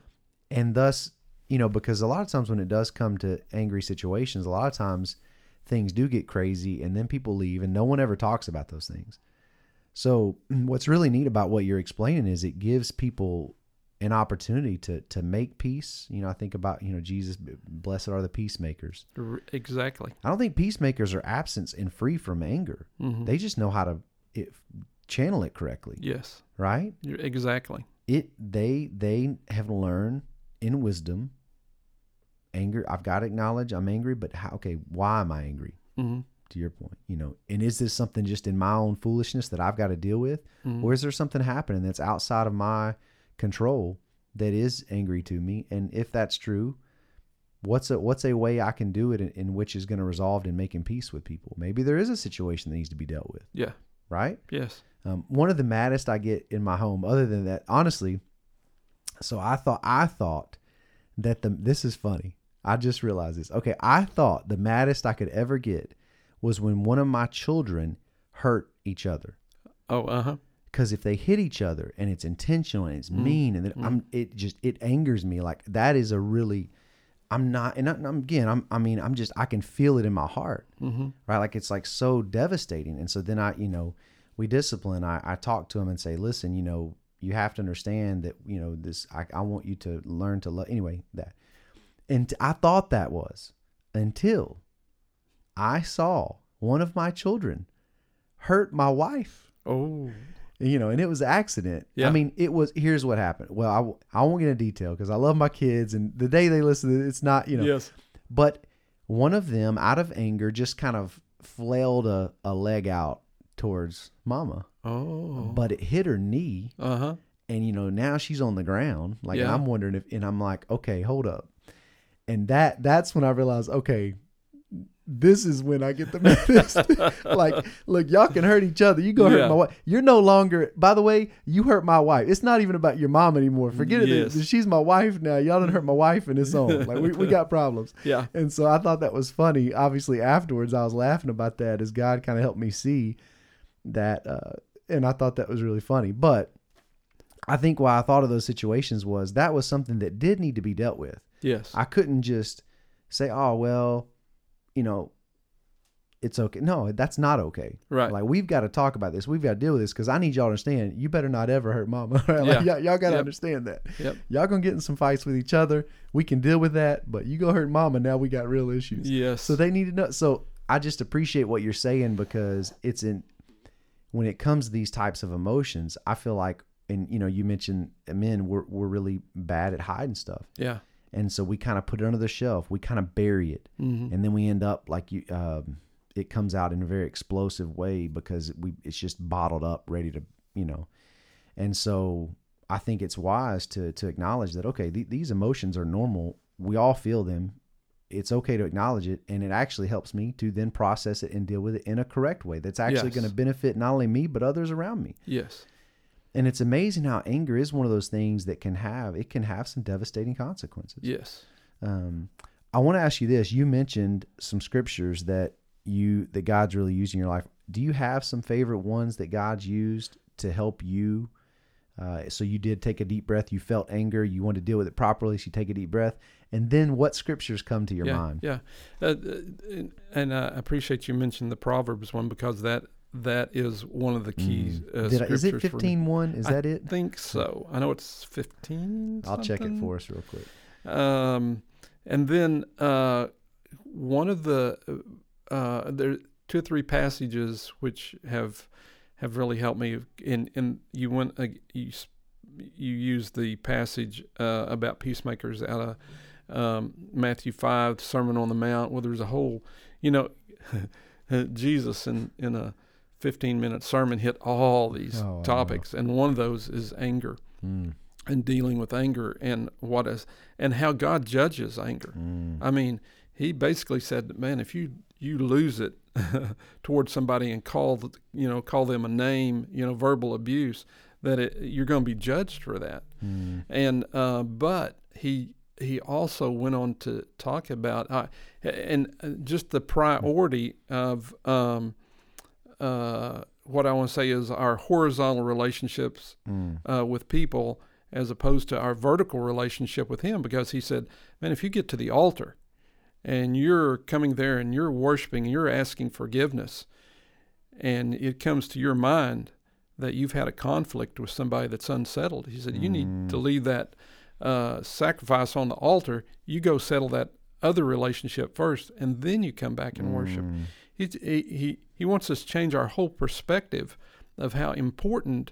Speaker 1: And thus, you know, because a lot of times when it does come to angry situations, a lot of times things do get crazy and then people leave and no one ever talks about those things. So, what's really neat about what you're explaining is it gives people an opportunity to to make peace. You know, I think about, you know, Jesus, blessed are the peacemakers.
Speaker 3: Exactly.
Speaker 1: I don't think peacemakers are absent and free from anger.
Speaker 3: Mm-hmm.
Speaker 1: They just know how to it, channel it correctly,
Speaker 3: yes.
Speaker 1: right?
Speaker 3: You're, exactly.
Speaker 1: It they they have learned in wisdom. Anger, I've got to acknowledge I'm angry, but how? Okay, why am I angry?
Speaker 3: Mm-hmm.
Speaker 1: To your point, you know, and is this something just in my own foolishness that I've got to deal with,
Speaker 3: Mhm.
Speaker 1: or is there something happening that's outside of my control that is angry to me? And if that's true, what's a what's a way I can do it in, in which is going to resolve in making peace with people? Maybe there is a situation that needs to be dealt with,
Speaker 3: Yeah.
Speaker 1: right?
Speaker 3: Yes.
Speaker 1: Um, one of the maddest I get in my home, other than that, honestly. So I thought I thought that the this is funny. I just realized this. Okay, I thought the maddest I could ever get was when one of my children hurt each other.
Speaker 3: Oh. Uh huh.
Speaker 1: Because if they hit each other and it's intentional and it's mean and then I'm it just it angers me like that is a really I'm not, and I'm, again, I'm, I mean, I'm just, I can feel it in my heart,
Speaker 3: Mm-hmm.
Speaker 1: right? Like it's like so devastating. And so then I, you know, we discipline. I, I talk to him and say, listen, you know, you have to understand that, you know, this, I, I want you to learn to love. Anyway, that, and I thought that was until I saw one of my children hurt my wife
Speaker 3: Oh,
Speaker 1: you know, and it was an accident.
Speaker 3: Yeah.
Speaker 1: I mean, it was. Here's what happened. Well, I, I won't get into detail because I love my kids, and the day they listen, it's not, you know.
Speaker 3: yes.
Speaker 1: But one of them, out of anger, just kind of flailed a, a leg out towards Mama,
Speaker 3: Oh.
Speaker 1: but it hit her knee,
Speaker 3: Uh huh.
Speaker 1: and you know now she's on the ground. Like,
Speaker 3: Yeah.
Speaker 1: I'm wondering if, and I'm like, okay, hold up, and that that's when I realized, okay. This is when I get the message. like, look, y'all can hurt each other. You go
Speaker 3: Yeah.
Speaker 1: hurt my wife. You're no longer. By the way, you hurt my wife. It's not even about your mom anymore. Forget
Speaker 3: Yes.
Speaker 1: it. She's my wife now. Y'all done hurt my wife, and it's on. Like we, we got problems.
Speaker 3: Yeah.
Speaker 1: And so I thought that was funny. Obviously, afterwards, I was laughing about that as God kind of helped me see that. Uh, and I thought that was really funny. But I think why I thought of those situations was that was something that did need to be dealt with.
Speaker 3: Yes.
Speaker 1: I couldn't just say, oh, well, you know, it's okay. No, that's not okay.
Speaker 3: Right.
Speaker 1: Like, we've got to talk about this. We've got to deal with this because I need y'all to understand you better not ever hurt mama. like,
Speaker 3: Yeah.
Speaker 1: y'all, y'all got to
Speaker 3: Yep.
Speaker 1: understand that.
Speaker 3: Yep.
Speaker 1: Y'all going to get in some fights with each other. We can deal with that, but you go hurt mama. Now we got real issues.
Speaker 3: Yes.
Speaker 1: So they need to know. So I just appreciate what you're saying because it's in when it comes to these types of emotions. I feel like, and you know, you mentioned men, we're we're really bad at hiding stuff,
Speaker 3: yeah.
Speaker 1: And so we kind of put it under the shelf. We kind of bury it,
Speaker 3: Mm-hmm.
Speaker 1: and then we end up like you. Um, it comes out in a very explosive way because we it's just bottled up, ready to you know, and so I think it's wise to to acknowledge that okay, th- these emotions are normal. We all feel them. It's okay to acknowledge it, and it actually helps me to then process it and deal with it in a correct way. That's actually
Speaker 3: Yes.
Speaker 1: going to benefit not only me but others around me.
Speaker 3: Yes.
Speaker 1: And it's amazing how anger is one of those things that can have it can have some devastating consequences.
Speaker 3: Yes.
Speaker 1: Um, I want to ask you this: You mentioned some scriptures that you that God's really used in your life. Do you have some favorite ones that God's used to help you? Uh, so you did take a deep breath. You felt anger. You wanted to deal with it properly. So you take a deep breath, and then what scriptures come to your
Speaker 3: yeah.
Speaker 1: mind?
Speaker 3: Yeah. Uh, uh, and- and I appreciate you mentioned the Proverbs one because that that is one of the key uh,
Speaker 1: Mm. Did I, is it
Speaker 3: scriptures for me.
Speaker 1: fifteen one? Is
Speaker 3: I
Speaker 1: that it?
Speaker 3: I think so. I know it's 15.
Speaker 1: I'll check it for us real quick.
Speaker 3: Um, and then uh, one of the uh, there two or three passages which have have really helped me. In in you went uh, you you used the passage uh, about peacemakers out of um, Matthew five, the Sermon on the Mount, where there's a whole you know Jesus in in a 15 minute sermon hit all these
Speaker 1: Oh,
Speaker 3: topics, and one of those is anger
Speaker 1: Mm,
Speaker 3: and dealing with anger and what is and how God judges anger.
Speaker 1: mm,
Speaker 3: I mean, he basically said, "Man, if you you lose it towards somebody and call the, you know call them a name, you know, verbal abuse, that it, you're going to be judged for that."
Speaker 1: mm,
Speaker 3: And uh, but he he also went on to talk about uh, and uh, just the priority of um, uh, what I want to say is our horizontal relationships
Speaker 1: mm,
Speaker 3: uh, with people as opposed to our vertical relationship with Him because He said, man, if you get to the altar and you're coming there and you're worshiping, and you're asking forgiveness, and it comes to your mind that you've had a conflict with somebody that's unsettled, He said, you need to leave that uh, sacrifice on the altar. You go settle that other relationship first, and then you come back and worship.
Speaker 1: mm.
Speaker 3: He, he, he, he wants us to change our whole perspective of how important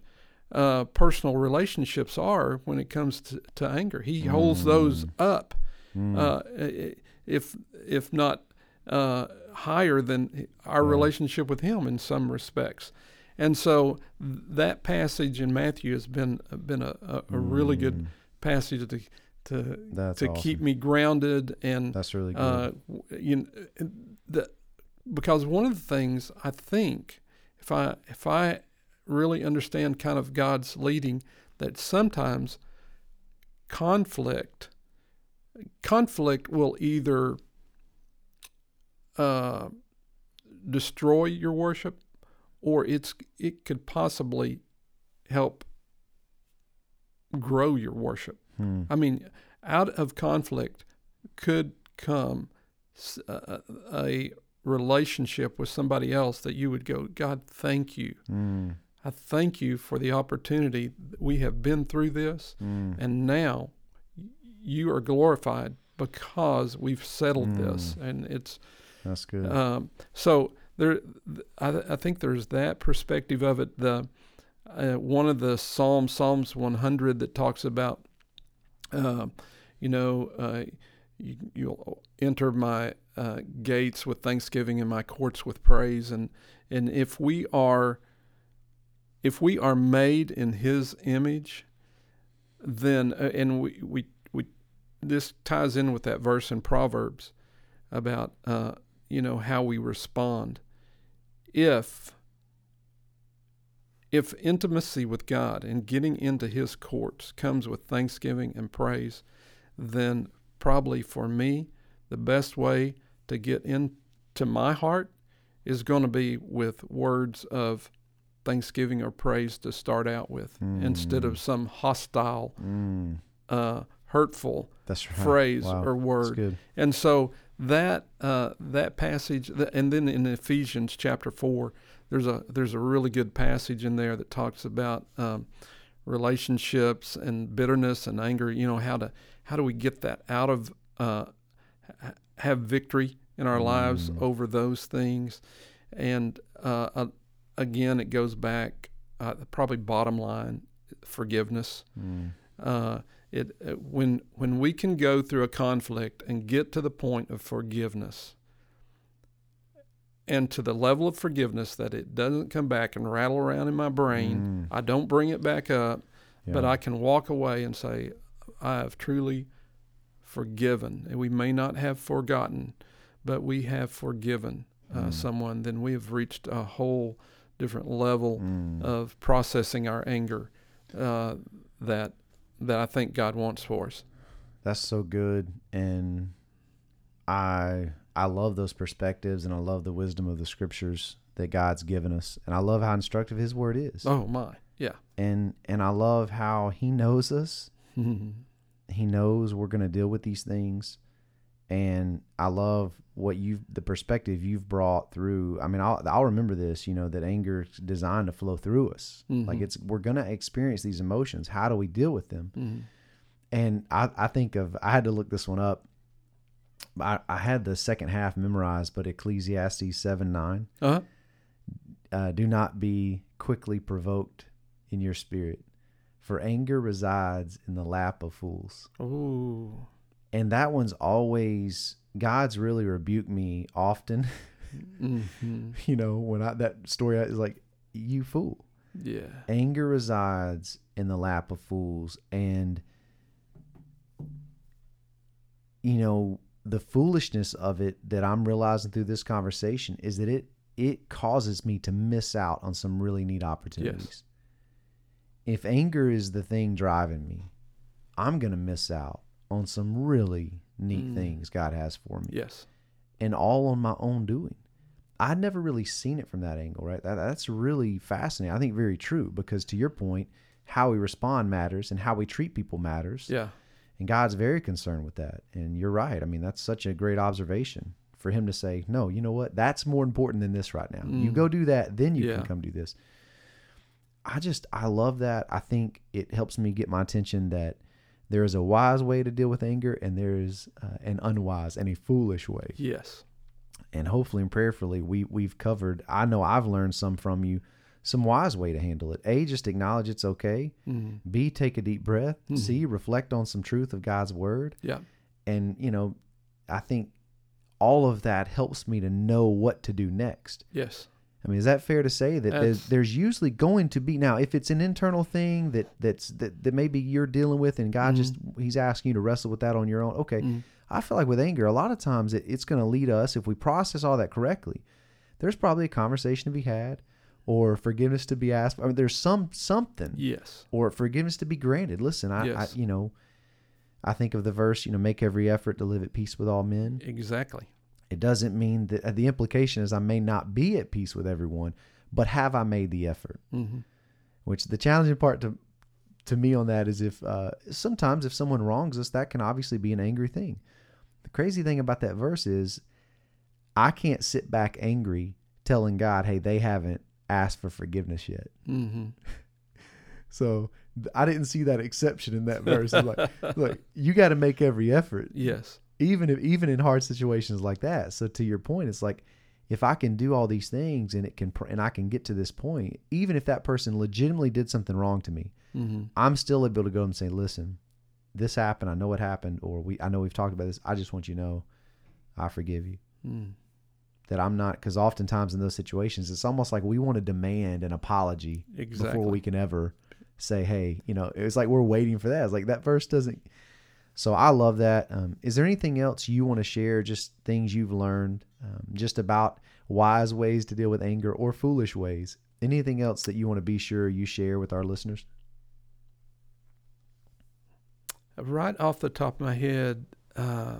Speaker 3: uh, personal relationships are when it comes to, to anger. He holds those up, uh, if if not uh, higher than our relationship with Him in some respects. And so that passage in Matthew has been been a, a, a really good passage to to
Speaker 1: That's
Speaker 3: to keep me grounded and
Speaker 1: That's really good.
Speaker 3: uh, you know, the, because one of the things I think, if I if I really understand kind of God's leading, that sometimes conflict conflict will either uh, destroy your worship, or it's it could possibly help grow your worship.
Speaker 1: Hmm.
Speaker 3: I mean, out of conflict, could come s- a, a a relationship with somebody else that you would go, God, thank you.
Speaker 1: Mm,
Speaker 3: I thank you for the opportunity. We have been through this,
Speaker 1: mm,
Speaker 3: and now you are glorified because we've settled this.
Speaker 1: Mm.
Speaker 3: And it's
Speaker 1: that's good.
Speaker 3: um, so there. I, I think there's that perspective of it. The uh, one of the Psalms, Psalms 100, that talks about, uh, you know, uh, you, you'll enter my uh, gates with thanksgiving and my courts with praise. And and if we are, if we are made in His image, then uh, and we we we this ties in with that verse in Proverbs about uh, you know how we respond. If if intimacy with God and getting into His courts comes with thanksgiving and praise, then probably for me the best way to get into my heart is going to be with words of thanksgiving or praise to start out with, instead of some hostile,
Speaker 1: Mm,
Speaker 3: uh, hurtful
Speaker 1: right.
Speaker 3: phrase
Speaker 1: Wow,
Speaker 3: or word. And so that uh, that passage, and then in Ephesians chapter four, there's a there's a really good passage in there that talks about um, relationships and bitterness and anger. You know how to how do we get that out of uh, have victory in our lives
Speaker 1: Mm.
Speaker 3: over those things, and uh, uh, again it goes back uh, probably bottom line forgiveness.
Speaker 1: Mm,
Speaker 3: uh, it, it when when we can go through a conflict and get to the point of forgiveness and to the level of forgiveness that it doesn't come back and rattle around in my brain
Speaker 1: mm,
Speaker 3: i don't bring it back up but i can walk away and say i have truly forgiven and we may not have forgotten but we have forgiven uh,
Speaker 1: Mm.
Speaker 3: someone then we have reached a whole different level
Speaker 1: Mm.
Speaker 3: of processing our anger uh, that that I think God wants for us.
Speaker 1: That's so good, and I I love those perspectives, and I love the wisdom of the scriptures that God's given us, and I love how instructive His Word is,
Speaker 3: Oh my, yeah.
Speaker 1: and and I love how He knows us. He knows we're going to deal with these things, and I love what you've the perspective you've brought through. I mean, I'll I'll remember this. You know that anger is designed to flow through us. Like
Speaker 3: Mhm.
Speaker 1: it's we're going to experience these emotions. How do we deal with them?
Speaker 3: Mhm.
Speaker 1: And I, I think of I had to look this one up. I, I had the second half memorized, but Ecclesiastes seven nine.
Speaker 3: Uh-huh.
Speaker 1: Uh, do not be quickly provoked in your spirit, for anger resides in the lap of fools.
Speaker 3: Ooh.
Speaker 1: And that one's always God's really rebuked me often.
Speaker 3: hmm
Speaker 1: you know when I that story is like you fool.
Speaker 3: Yeah.
Speaker 1: anger resides in the lap of fools and you know the foolishness of it that i'm realizing through this conversation is that it it causes me to miss out on some really neat opportunities if anger is the thing driving me i'm going to miss out on some really neat
Speaker 3: Mm.
Speaker 1: things god has for me
Speaker 3: Yes.
Speaker 1: and all on my own doing. I'd never really seen it from that angle, right? That, that's really fascinating. I think very true because to your point, how we respond matters and how we treat people matters.
Speaker 3: Yeah.
Speaker 1: And God's very concerned with that. And you're right. I mean, that's such a great observation for him to say, no, you know what? That's more important than this right now. You
Speaker 3: Mm.
Speaker 1: go do that, then you
Speaker 3: Yeah.
Speaker 1: can come do this. I just, I love that. I think it helps me get my attention that there is a wise way to deal with anger and there is uh, an unwise and a foolish way
Speaker 3: Yes.
Speaker 1: and hopefully and prayerfully we we've covered i know i've learned some from you some wise way to handle it a just acknowledge it's okay
Speaker 3: hmm
Speaker 1: b take a deep breath
Speaker 3: Mhm.
Speaker 1: c reflect on some truth of god's word
Speaker 3: Yeah.
Speaker 1: and you know i think all of that helps me to know what to do next
Speaker 3: Yes.
Speaker 1: I mean is that fair to say that there's, there's usually going to be now if it's an internal thing that that's that, that maybe you're dealing with and god just he's asking you to wrestle with that on your own okay
Speaker 3: Mhm.
Speaker 1: I feel like with anger, a lot of times it, it's going to lead us, if we process all that correctly, there's probably a conversation to be had or forgiveness to be asked. I mean, there's some something
Speaker 3: Yes.
Speaker 1: or forgiveness to be granted. Listen, I,
Speaker 3: Yes.
Speaker 1: I, you know, I think of the verse, you know, make every effort to live at peace with all men.
Speaker 3: Exactly.
Speaker 1: It doesn't mean that uh, the implication is I may not be at peace with everyone, but have I made the effort?
Speaker 3: hmm
Speaker 1: Which the challenging part to to me on that is if uh, sometimes if someone wrongs us, that can obviously be an angry thing. the crazy thing about that verse is I can't sit back angry telling God, hey, they haven't asked for forgiveness yet.
Speaker 3: Mm-hmm.
Speaker 1: So I didn't see that exception in that verse. Like, look, you got to make every effort,
Speaker 3: Yes.
Speaker 1: Even if even in hard situations like that. So to your point, it's like if I can do all these things and it can and I can get to this point, even if that person legitimately did something wrong to me,
Speaker 3: Mm-hmm.
Speaker 1: I'm still able to go and say, listen, this happened. I know what happened, or we I know we've talked about this. I just want you to know, I forgive you.
Speaker 3: Mm.
Speaker 1: That I'm not because oftentimes in those situations, it's almost like we want to demand an apology
Speaker 3: Exactly.
Speaker 1: before we can ever say, hey, you know, it's like we're waiting for that. It's like that verse doesn't. So I love that. Um, is there anything else you want to share? Just things you've learned, um, just about wise ways to deal with anger or foolish ways. Anything else that you want to be sure you share with our listeners?
Speaker 3: Right off the top of my head, uh,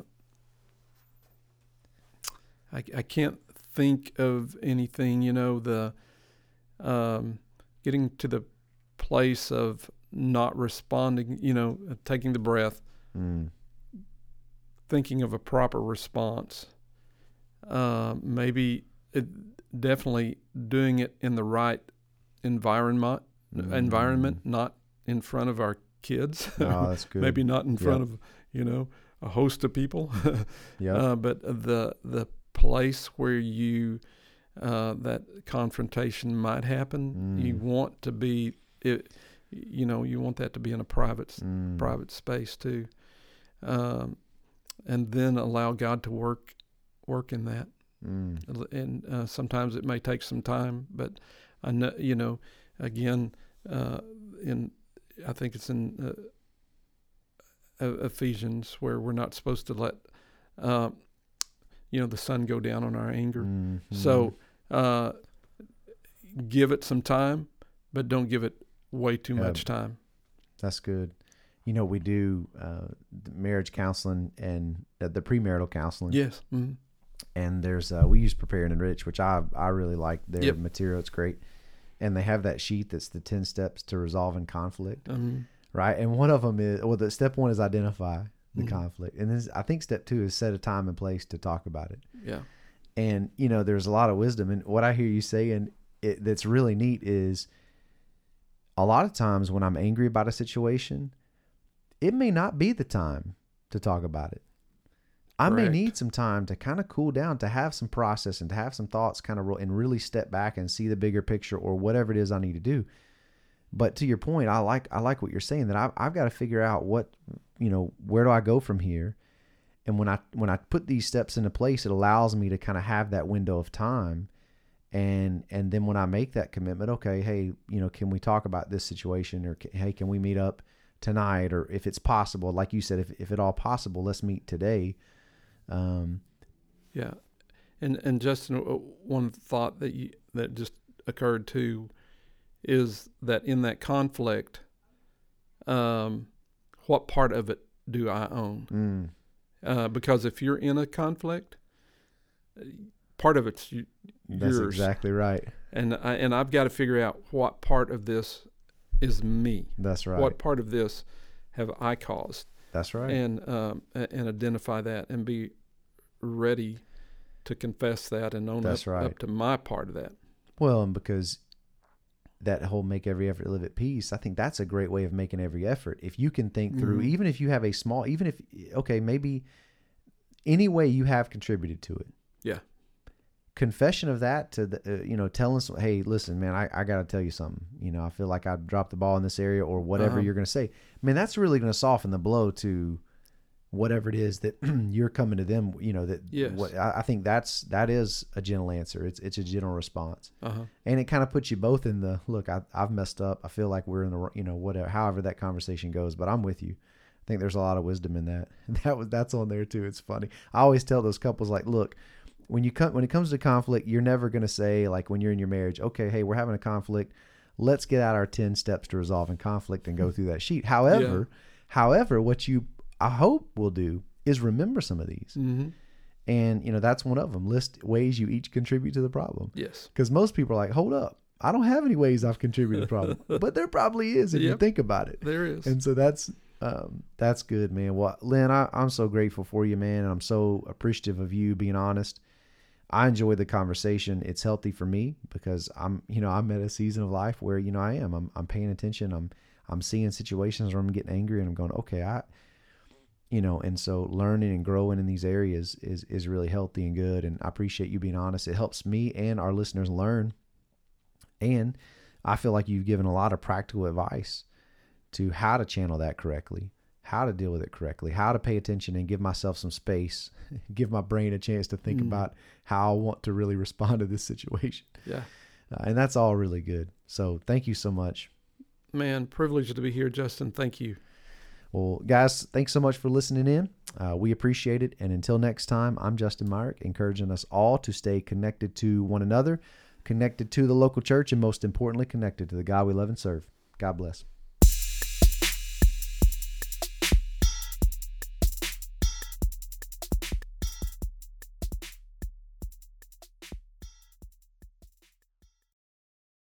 Speaker 3: I, I can't think of anything. You know, the um, getting to the place of not responding. You know, taking the breath,
Speaker 1: Mm,
Speaker 3: thinking of a proper response. Uh, maybe it, definitely doing it in the right environment.
Speaker 1: Mm.
Speaker 3: Environment, not in front of our kids.
Speaker 1: Oh, that's good.
Speaker 3: maybe not in
Speaker 1: Yep.
Speaker 3: front of you know a host of people
Speaker 1: Yeah.
Speaker 3: uh, but the the place where you uh, that confrontation might happen you
Speaker 1: Mm.
Speaker 3: want to be it, you know you want that to be in a private
Speaker 1: Mm.
Speaker 3: private space too um, and then allow God to work work in that
Speaker 1: Mm.
Speaker 3: and uh, sometimes it may take some time but I know you know again uh, in I think it's in uh, Ephesians where we're not supposed to let uh, you know the sun go down on our anger
Speaker 1: Mhm.
Speaker 3: so uh, give it some time but don't give it way too much time
Speaker 1: That's good. You know, we do uh, the marriage counseling and uh, the premarital counseling.
Speaker 3: yes mm
Speaker 1: And there's uh, we use Prepare and Enrich, which I I really like their
Speaker 3: Yep.
Speaker 1: material. It's great. And they have that sheet that's the ten steps to resolving conflict,
Speaker 3: um,
Speaker 1: right? And one of them is well, the step one is identify the
Speaker 3: Mhm.
Speaker 1: conflict, and then I think step two is set a time and place to talk about it.
Speaker 3: yeah
Speaker 1: And you know, there's a lot of wisdom. And what I hear you saying it, that's really neat is a lot of times when I'm angry about a situation, it may not be the time to talk about it. I may need some time to kind of cool down, to have some process and to have some thoughts kind of ro- and really step back and see the bigger picture or whatever it is I need to do. But to your point, I like I like what you're saying that I've, I've got to figure out what you know where do I go from here, and when I when I put these steps into place, it allows me to kind of have that window of time, and and then when I make that commitment, okay, hey, you know, can we talk about this situation, or hey, can we meet up tonight, or if it's possible, like you said, if if at all possible, let's meet today. Um,
Speaker 3: Yeah, and and Justin, uh, one thought that you, that just occurred too is that in that conflict, um, what part of it do I own?
Speaker 1: mm,
Speaker 3: Uh, because if you're in a conflict, part of it's you,
Speaker 1: that's
Speaker 3: yours,
Speaker 1: exactly right.
Speaker 3: and I, and I've got to figure out what part of this is me.
Speaker 1: That's right.
Speaker 3: What part of this have I caused?
Speaker 1: That's right.
Speaker 3: and um, and identify that and be ready to confess that and own
Speaker 1: That's
Speaker 3: up,
Speaker 1: right.
Speaker 3: up to my part of that.
Speaker 1: Well, and because that whole make every effort to live at peace, I think that's a great way of making every effort. If you can think through,
Speaker 3: Mhm.
Speaker 1: even if you have a small, even if, okay, maybe any way you have contributed to it. Confession of that to the, uh, you know, telling hey, listen, man, I, I got to tell you something. You know, I feel like I dropped the ball in this area or whatever
Speaker 3: Uh-huh.
Speaker 1: you're going to say. Man, that's really going to soften the blow to whatever it is that you're coming to them, you know, that
Speaker 3: Yes.
Speaker 1: what I, I think that's, that is a gentle answer. It's, it's a gentle response
Speaker 3: Uh-huh.
Speaker 1: and it kind of puts you both in the look I, i've messed up i feel like we're in the you know whatever however that conversation goes but i'm with you i think there's a lot of wisdom in that that was that's on there too it's funny i always tell those couples like look when you come when it comes to conflict you're never going to say like when you're in your marriage okay hey we're having a conflict let's get out our 10 steps to resolving conflict and go through that sheet however however what you i hope will do is remember some of these
Speaker 3: hmm
Speaker 1: and you know that's one of them list ways you each contribute to the problem
Speaker 3: Yes.
Speaker 1: because most people are like, hold up, I don't have any ways I've contributed to the problem. but there probably is if you think about it.
Speaker 3: There is.
Speaker 1: And so that's Um, that's good, man. Well, Lynn, I, I'm so grateful for you, man. And I'm so appreciative of you being honest. I enjoy the conversation. It's healthy for me because I'm, you know, I'm at a season of life where, you know, I am. I'm, I'm paying attention. I'm, I'm seeing situations where I'm getting angry and I'm going, okay, I, you know, and so learning and growing in these areas is is really healthy and good. And I appreciate you being honest. It helps me and our listeners learn. And I feel like you've given a lot of practical advice to how to channel that correctly, how to deal with it correctly, how to pay attention and give myself some space, give my brain a chance to think mm. about how I want to really respond to this situation.
Speaker 3: Yeah.
Speaker 1: Uh, and that's all really good. So thank you so much.
Speaker 3: Man, privileged to be here, Justin. Thank you.
Speaker 1: Well, guys, thanks so much for listening in. Uh, we appreciate it. And until next time, I'm Justin Myrick, encouraging us all to stay connected to one another, connected to the local church, and most importantly, connected to the God we love and serve. God bless.